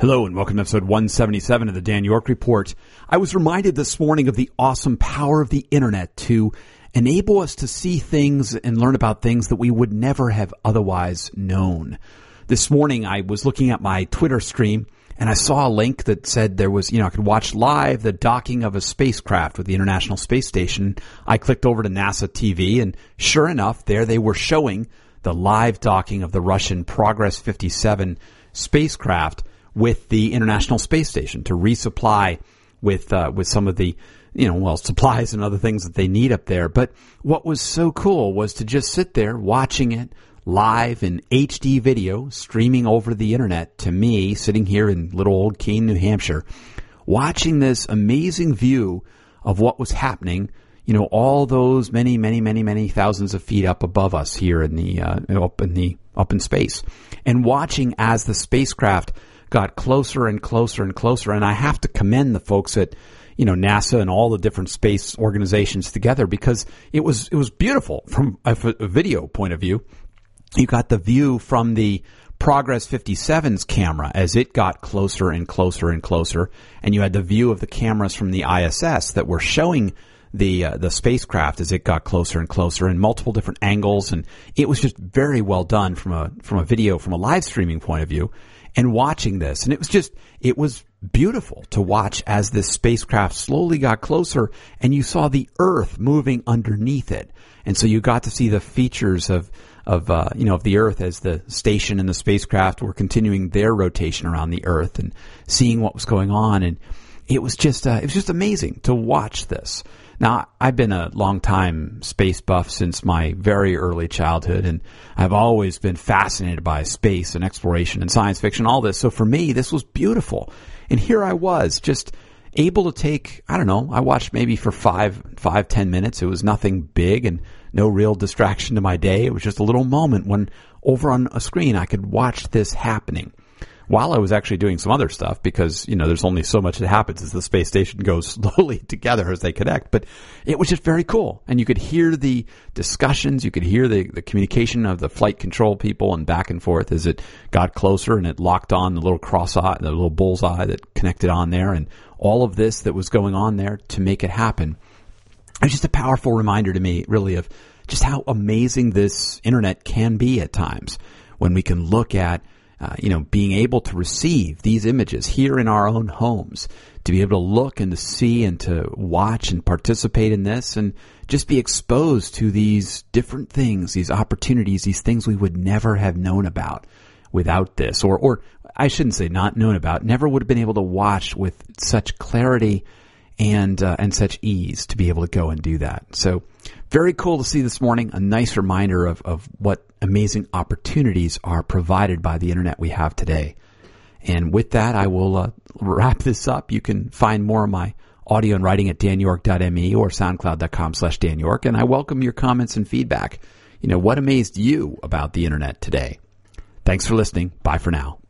Hello and welcome to episode 177 of the Dan York Report. I was reminded this morning of the awesome power of the internet to enable us to see things and learn about things that we would never have otherwise known. This morning I was looking at my Twitter stream and I saw a link that said there was, you know, I could watch live the docking of a spacecraft with the International Space Station. I clicked over to NASA TV and sure enough, there they were showing the live docking of the Russian Progress 57 spacecraft with the International Space Station to resupply with uh, with some of the you know well supplies and other things that they need up there. But what was so cool was to just sit there watching it live in HD video streaming over the internet to me sitting here in little old Keene, New Hampshire, watching this amazing view of what was happening. You know, all those many, many, many, many thousands of feet up above us here in the uh, up in the up in space, and watching as the spacecraft got closer and closer and closer. And I have to commend the folks at you know NASA and all the different space organizations together because it was it was beautiful from a, a video point of view. You got the view from the Progress 57's camera as it got closer and closer and closer, and you had the view of the cameras from the ISS that were showing the uh, the spacecraft as it got closer and closer in multiple different angles, and it was just very well done from a from a video from a live streaming point of view and watching this. And it was just, it was beautiful to watch as this spacecraft slowly got closer and you saw the Earth moving underneath it. And so you got to see the features of, of, uh, you know, of the Earth as the station and the spacecraft were continuing their rotation around the Earth and seeing what was going on. And it was just, uh, it was just amazing to watch this. Now, I've been a long time space buff since my very early childhood, and I've always been fascinated by space and exploration and science fiction, all this. So for me, this was beautiful. And here I was, just able to take, I don't know, I watched maybe for five, five, ten minutes. It was nothing big and no real distraction to my day. It was just a little moment when over on a screen I could watch this happening while I was actually doing some other stuff because, you know, there's only so much that happens as the space station goes slowly together as they connect. But it was just very cool. And you could hear the discussions, you could hear the, the communication of the flight control people and back and forth as it got closer and it locked on the little cross eye, the little bullseye that connected on there and all of this that was going on there to make it happen. It was just a powerful reminder to me, really, of just how amazing this internet can be at times when we can look at uh, you know, being able to receive these images here in our own homes, to be able to look and to see and to watch and participate in this and just be exposed to these different things, these opportunities, these things we would never have known about without this, or, or I shouldn't say not known about, never would have been able to watch with such clarity and uh, and such ease to be able to go and do that. So very cool to see this morning. A nice reminder of, of what amazing opportunities are provided by the internet we have today. And with that, I will uh, wrap this up. You can find more of my audio and writing at danyork.me or soundcloud.com slash danyork. And I welcome your comments and feedback. You know, what amazed you about the internet today? Thanks for listening. Bye for now.